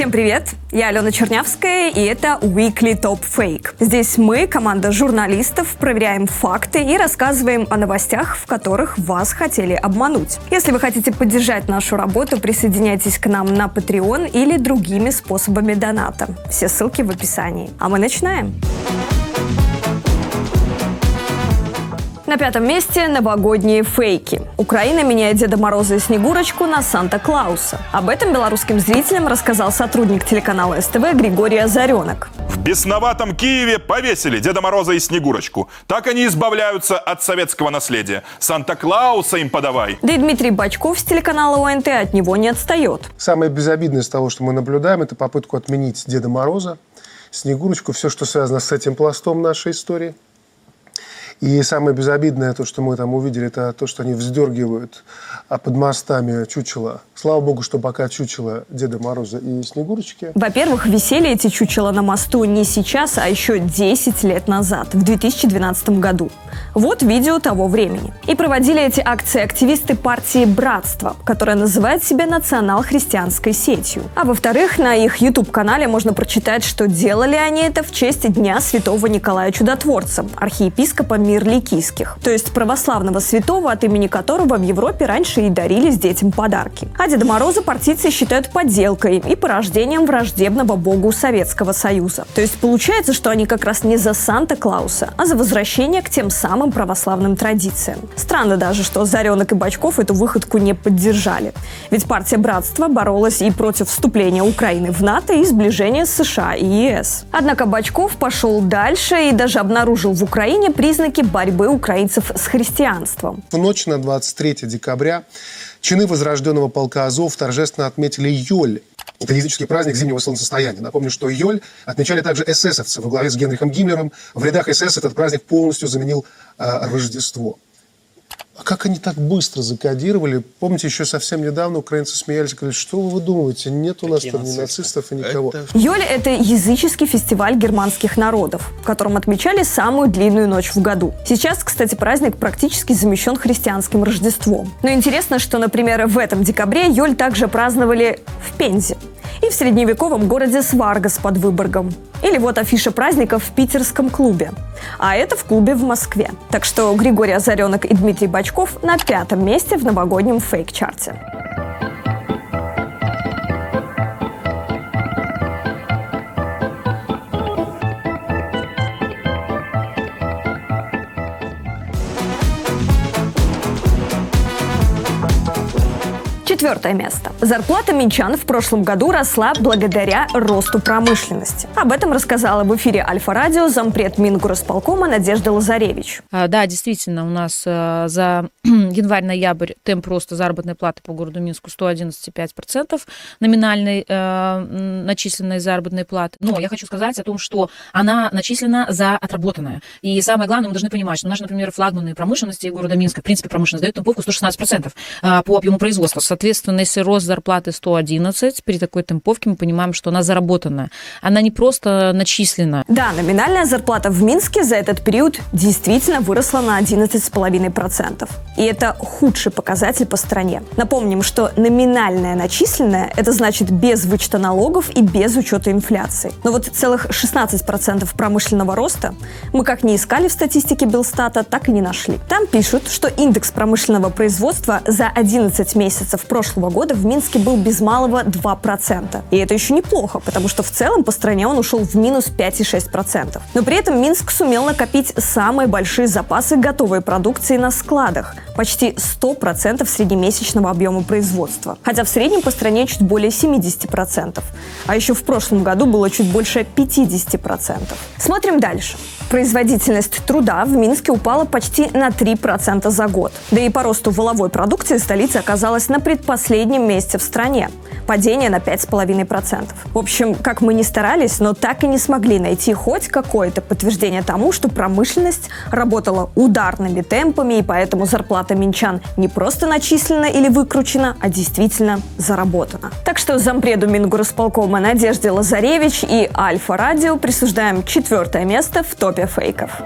Всем привет! Я Алена Чернявская, и это Weekly Top Fake. Здесь мы, команда журналистов, проверяем факты и рассказываем о новостях, в которых вас хотели обмануть. Если вы хотите поддержать нашу работу, присоединяйтесь к нам на Patreon или другими способами доната. Все ссылки в описании. А мы начинаем! На пятом месте новогодние фейки. Украина меняет Деда Мороза и Снегурочку на Санта-Клауса. Об этом белорусским зрителям рассказал сотрудник телеканала СТВ Григорий Озаренок. В бесноватом Киеве повесили Деда Мороза и Снегурочку. Так они избавляются от советского наследия. Санта-Клауса им подавай. Да и Дмитрий Бачков с телеканала ОНТ от него не отстает. Самое безобидное из того, что мы наблюдаем, это попытку отменить Деда Мороза, Снегурочку, все, что связано с этим пластом нашей истории – и самое безобидное, то, что мы там увидели, это то, что они вздергивают а под мостами чучела. Слава богу, что пока чучела Деда Мороза и Снегурочки. Во-первых, висели эти чучела на мосту не сейчас, а еще 10 лет назад, в 2012 году. Вот видео того времени. И проводили эти акции активисты партии «Братство», которая называет себя национал-христианской сетью. А во-вторых, на их YouTube-канале можно прочитать, что делали они это в честь Дня Святого Николая Чудотворца, архиепископа Мирликийских, то есть православного святого, от имени которого в Европе раньше и дарились детям подарки. А Деда Мороза партийцы считают подделкой и порождением враждебного богу Советского Союза. То есть получается, что они как раз не за Санта-Клауса, а за возвращение к тем самым православным традициям. Странно даже, что Заренок и Бачков эту выходку не поддержали. Ведь партия Братства боролась и против вступления Украины в НАТО и сближения с США и ЕС. Однако Бачков пошел дальше и даже обнаружил в Украине признаки признаки борьбы украинцев с христианством. В ночь на 23 декабря чины Возрожденного полка Азов торжественно отметили Йоль. Это языческий праздник зимнего солнцестояния. Напомню, что Йоль отмечали также эсэсовцы во главе с Генрихом Гиммлером. В рядах СС этот праздник полностью заменил э, Рождество. А как они так быстро закодировали? Помните, еще совсем недавно украинцы смеялись, говорили, что вы думаете, нет у нас Какие там нацисты? ни нацистов и никого. Это... Йоли – это языческий фестиваль германских народов, в котором отмечали самую длинную ночь в году. Сейчас, кстати, праздник практически замещен христианским Рождеством. Но интересно, что, например, в этом декабре Йоль также праздновали в Пензе и в средневековом городе Сваргас под Выборгом. Или вот афиша праздника в питерском клубе. А это в клубе в Москве. Так что Григорий Озаренок и Дмитрий Бачков на пятом месте в новогоднем фейк-чарте. Четвертое место. Зарплата минчан в прошлом году росла благодаря росту промышленности. Об этом рассказала в эфире Альфа-радио зампред Мингорасполкома Надежда Лазаревич. А, да, действительно, у нас а, за январь-ноябрь темп роста заработной платы по городу Минску 111,5% номинальной а, начисленной заработной платы. Но я хочу сказать о том, что она начислена за отработанное. И самое главное, мы должны понимать, что наши, например, флагманы промышленности города Минска, в принципе, промышленность дает темповку 116% по объему производства. Соответственно, Соответственно, если рост зарплаты 111, при такой темповке мы понимаем, что она заработанная. Она не просто начислена. Да, номинальная зарплата в Минске за этот период действительно выросла на 11,5%. И это худший показатель по стране. Напомним, что номинальная начисленная – это значит без вычета налогов и без учета инфляции. Но вот целых 16% промышленного роста мы как не искали в статистике Белстата, так и не нашли. Там пишут, что индекс промышленного производства за 11 месяцев прошлого прошлого года в Минске был без малого 2%. И это еще неплохо, потому что в целом по стране он ушел в минус 5,6%. Но при этом Минск сумел накопить самые большие запасы готовой продукции на складах – почти 100% среднемесячного объема производства. Хотя в среднем по стране чуть более 70%. А еще в прошлом году было чуть больше 50%. Смотрим дальше. Производительность труда в Минске упала почти на 3% за год. Да и по росту воловой продукции столица оказалась на предпоследнем месте в стране. Падение на 5,5%. В общем, как мы не старались, но так и не смогли найти хоть какое-то подтверждение тому, что промышленность работала ударными темпами, и поэтому зарплата минчан не просто начислена или выкручена, а действительно заработана. Так что зампреду Мингорасполкома Надежде Лазаревич и Альфа-Радио присуждаем четвертое место в топе фейков.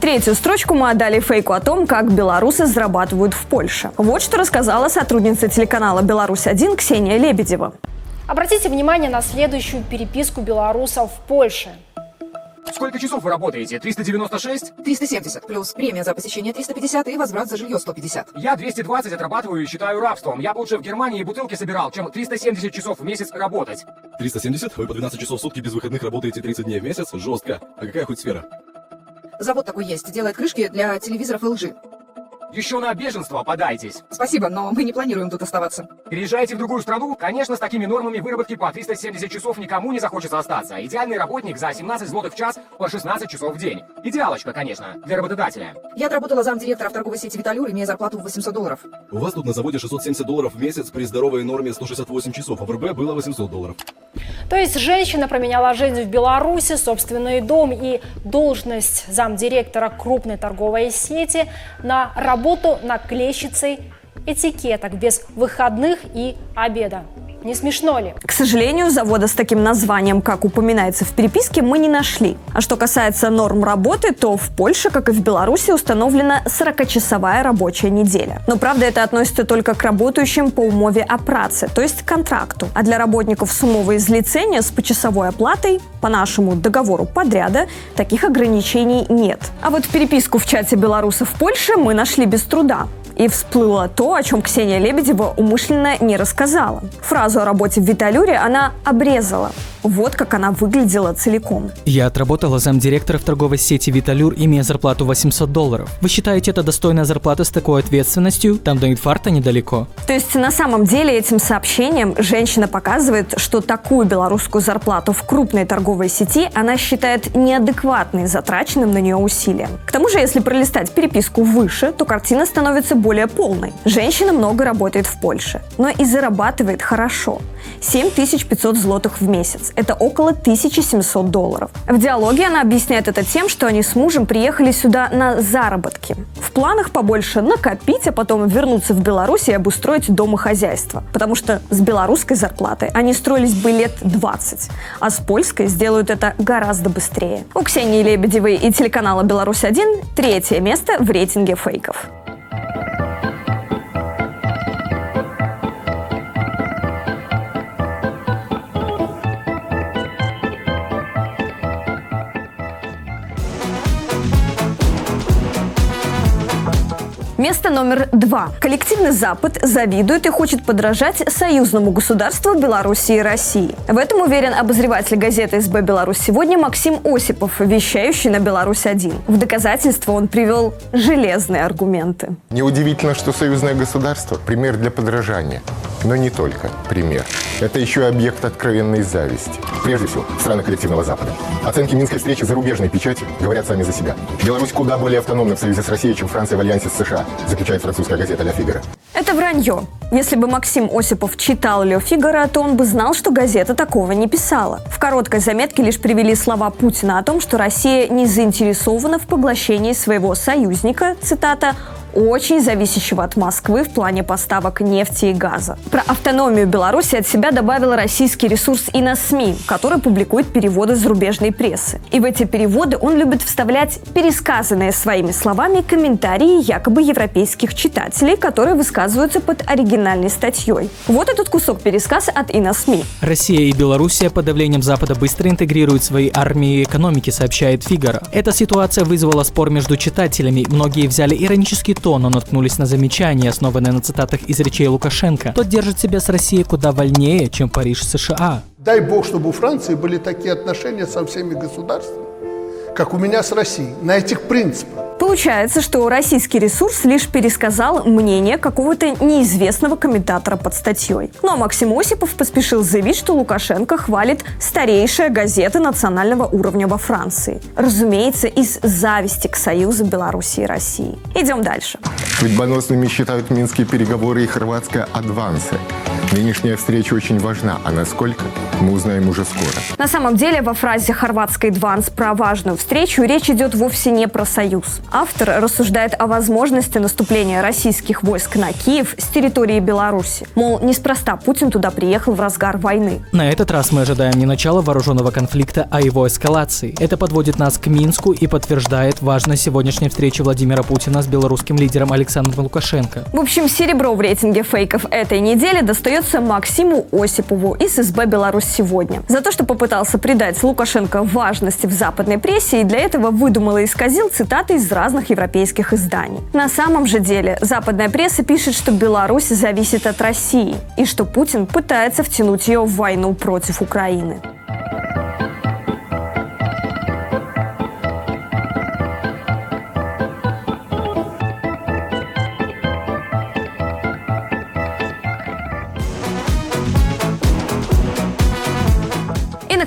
Третью строчку мы отдали фейку о том, как белорусы зарабатывают в Польше. Вот что рассказала сотрудница телеканала «Беларусь-1» Ксения Лебедева. Обратите внимание на следующую переписку белорусов в Польше. Сколько часов вы работаете? 396? 370 плюс премия за посещение 350 и возврат за жилье 150. Я 220 отрабатываю и считаю рабством. Я бы лучше в Германии бутылки собирал, чем 370 часов в месяц работать. 370? Вы по 12 часов в сутки без выходных работаете 30 дней в месяц? Жестко. А какая хоть сфера? Завод такой есть, делает крышки для телевизоров LG. Еще на беженство подайтесь. Спасибо, но мы не планируем тут оставаться. Переезжаете в другую страну? Конечно, с такими нормами выработки по 370 часов никому не захочется остаться. Идеальный работник за 17 злотых в час по 16 часов в день. Идеалочка, конечно, для работодателя. Я отработала замдиректора в торговой сети «Виталюр», имея зарплату в 800 долларов. У вас тут на заводе 670 долларов в месяц при здоровой норме 168 часов, а в РБ было 800 долларов. То есть женщина променяла жизнь в Беларуси, собственный дом и должность замдиректора крупной торговой сети на работу наклейщицей этикеток без выходных и обеда. Не смешно ли? К сожалению, завода с таким названием, как упоминается в переписке, мы не нашли. А что касается норм работы, то в Польше, как и в Беларуси, установлена 40-часовая рабочая неделя. Но, правда, это относится только к работающим по умове о праце, то есть контракту. А для работников с умовой злицения с почасовой оплатой, по нашему договору подряда, таких ограничений нет. А вот переписку в чате белорусов Польше мы нашли без труда. И всплыло то, о чем Ксения Лебедева умышленно не рассказала. Фразу о работе в Виталюре она обрезала. Вот как она выглядела целиком. Я отработала замдиректора в торговой сети «Виталюр», имея зарплату 800 долларов. Вы считаете это достойная зарплата с такой ответственностью? Там до инфаркта недалеко. То есть на самом деле этим сообщением женщина показывает, что такую белорусскую зарплату в крупной торговой сети она считает неадекватной затраченным на нее усилием. К тому же, если пролистать переписку выше, то картина становится более полной. Женщина много работает в Польше, но и зарабатывает хорошо. 7500 злотых в месяц. Это около 1700 долларов. В диалоге она объясняет это тем, что они с мужем приехали сюда на заработки. В планах побольше накопить, а потом вернуться в Беларусь и обустроить домохозяйство. Потому что с белорусской зарплатой они строились бы лет 20, а с польской сделают это гораздо быстрее. У Ксении Лебедевой и телеканала «Беларусь-1» третье место в рейтинге фейков. Место номер два. Коллективный Запад завидует и хочет подражать союзному государству Беларуси и России. В этом уверен обозреватель газеты СБ «Беларусь сегодня» Максим Осипов, вещающий на «Беларусь-1». В доказательство он привел железные аргументы. Неудивительно, что союзное государство – пример для подражания. Но не только пример. Это еще и объект откровенной зависти. Прежде всего, страны коллективного Запада. Оценки Минской встречи зарубежной печати говорят сами за себя. Беларусь куда более автономна в союзе с Россией, чем Франция в альянсе с США, заключает французская газета «Ля Фигаро». Это вранье. Если бы Максим Осипов читал Ле Фигаро, то он бы знал, что газета такого не писала. В короткой заметке лишь привели слова Путина о том, что Россия не заинтересована в поглощении своего союзника, цитата, очень зависящего от Москвы в плане поставок нефти и газа. Про автономию Беларуси от себя добавил российский ресурс СМИ, который публикует переводы зарубежной прессы. И в эти переводы он любит вставлять пересказанные своими словами комментарии якобы европейских читателей, которые высказываются под оригинальной статьей. Вот этот кусок пересказа от СМИ. Россия и Белоруссия под давлением Запада быстро интегрируют свои армии и экономики, сообщает Фигаро. Эта ситуация вызвала спор между читателями. Многие взяли иронический тон, но наткнулись на замечания, основанные на цитатах из речей Лукашенко. Тот держит себя с Россией куда вольнее, чем Париж США. Дай бог, чтобы у Франции были такие отношения со всеми государствами, как у меня с Россией, на этих принципах. Получается, что российский ресурс лишь пересказал мнение какого-то неизвестного комментатора под статьей. Но Максим Осипов поспешил заявить, что Лукашенко хвалит старейшая газета национального уровня во Франции. Разумеется, из зависти к союзу Беларуси и России. Идем дальше. Судьбоносными считают минские переговоры и хорватская адвансы. Нынешняя встреча очень важна, а насколько, мы узнаем уже скоро. На самом деле, во фразе хорватской «дванс» про важную встречу речь идет вовсе не про союз. Автор рассуждает о возможности наступления российских войск на Киев с территории Беларуси. Мол, неспроста Путин туда приехал в разгар войны. На этот раз мы ожидаем не начала вооруженного конфликта, а его эскалации. Это подводит нас к Минску и подтверждает важность сегодняшней встречи Владимира Путина с белорусским лидером Александром Лукашенко. В общем, серебро в рейтинге фейков этой недели достается Максиму Осипову из СБ «Беларусь сегодня». За то, что попытался придать Лукашенко важности в западной прессе и для этого выдумал и исказил цитаты из разных европейских изданий. На самом же деле, западная пресса пишет, что Беларусь зависит от России и что Путин пытается втянуть ее в войну против Украины.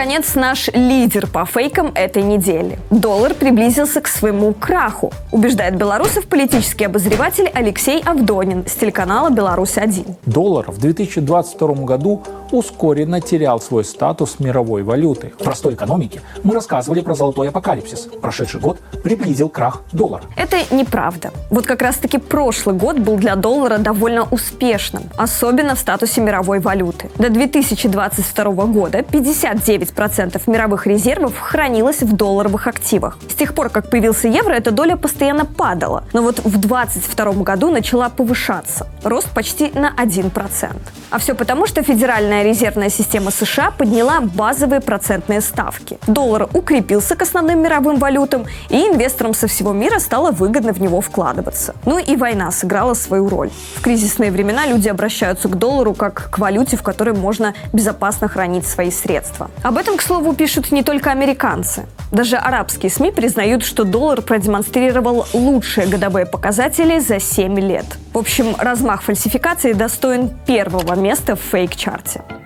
Наконец, наш лидер по фейкам этой недели. Доллар приблизился к своему краху, убеждает белорусов политический обозреватель Алексей Авдонин с телеканала «Беларусь-1». Доллар в 2022 году ускоренно терял свой статус мировой валюты. В простой экономике мы рассказывали про золотой апокалипсис. Прошедший год приблизил крах доллара. Это неправда. Вот как раз-таки прошлый год был для доллара довольно успешным, особенно в статусе мировой валюты. До 2022 года 59% мировых резервов хранилось в долларовых активах. С тех пор, как появился евро, эта доля постоянно падала. Но вот в 2022 году начала повышаться. Рост почти на 1%. А все потому, что Федеральная резервная система США подняла базовые процентные ставки. Доллар укрепился к основным мировым валютам, и инвесторам со всего мира стало выгодно в него вкладываться. Ну и война сыграла свою роль. В кризисные времена люди обращаются к доллару как к валюте, в которой можно безопасно хранить свои средства. Об этом, к слову, пишут не только американцы. Даже арабские СМИ признают, что доллар продемонстрировал лучшие годовые показатели за 7 лет. В общем, размах фальсификации достоин первого места в фейк-чарте.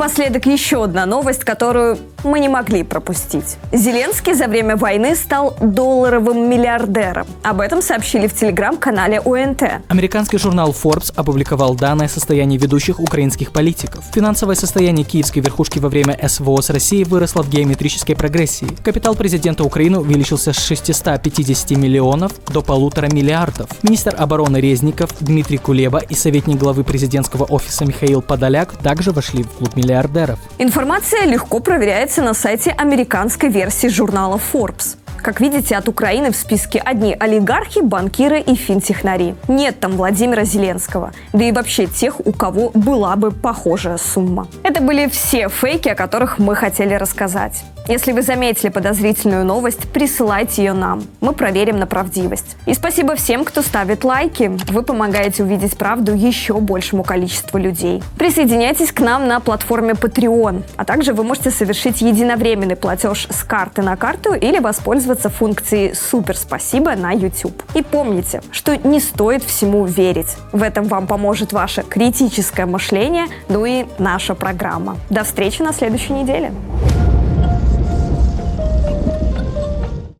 Напоследок еще одна новость, которую мы не могли пропустить. Зеленский за время войны стал долларовым миллиардером. Об этом сообщили в телеграм-канале ОНТ. Американский журнал Forbes опубликовал данные о ведущих украинских политиков. Финансовое состояние киевской верхушки во время СВО с Россией выросло в геометрической прогрессии. Капитал президента Украины увеличился с 650 миллионов до полутора миллиардов. Министр обороны Резников Дмитрий Кулеба и советник главы президентского офиса Михаил Подоляк также вошли в клуб миллиардеров. Информация легко проверяется на сайте американской версии журнала Forbes. Как видите, от Украины в списке одни олигархи, банкиры и финтехнари. Нет там Владимира Зеленского, да и вообще тех, у кого была бы похожая сумма. Это были все фейки, о которых мы хотели рассказать. Если вы заметили подозрительную новость, присылайте ее нам. Мы проверим на правдивость. И спасибо всем, кто ставит лайки. Вы помогаете увидеть правду еще большему количеству людей. Присоединяйтесь к нам на платформе Patreon. А также вы можете совершить единовременный платеж с карты на карту или воспользоваться функцией «Супер спасибо» на YouTube. И помните, что не стоит всему верить. В этом вам поможет ваше критическое мышление, ну и наша программа. До встречи на следующей неделе.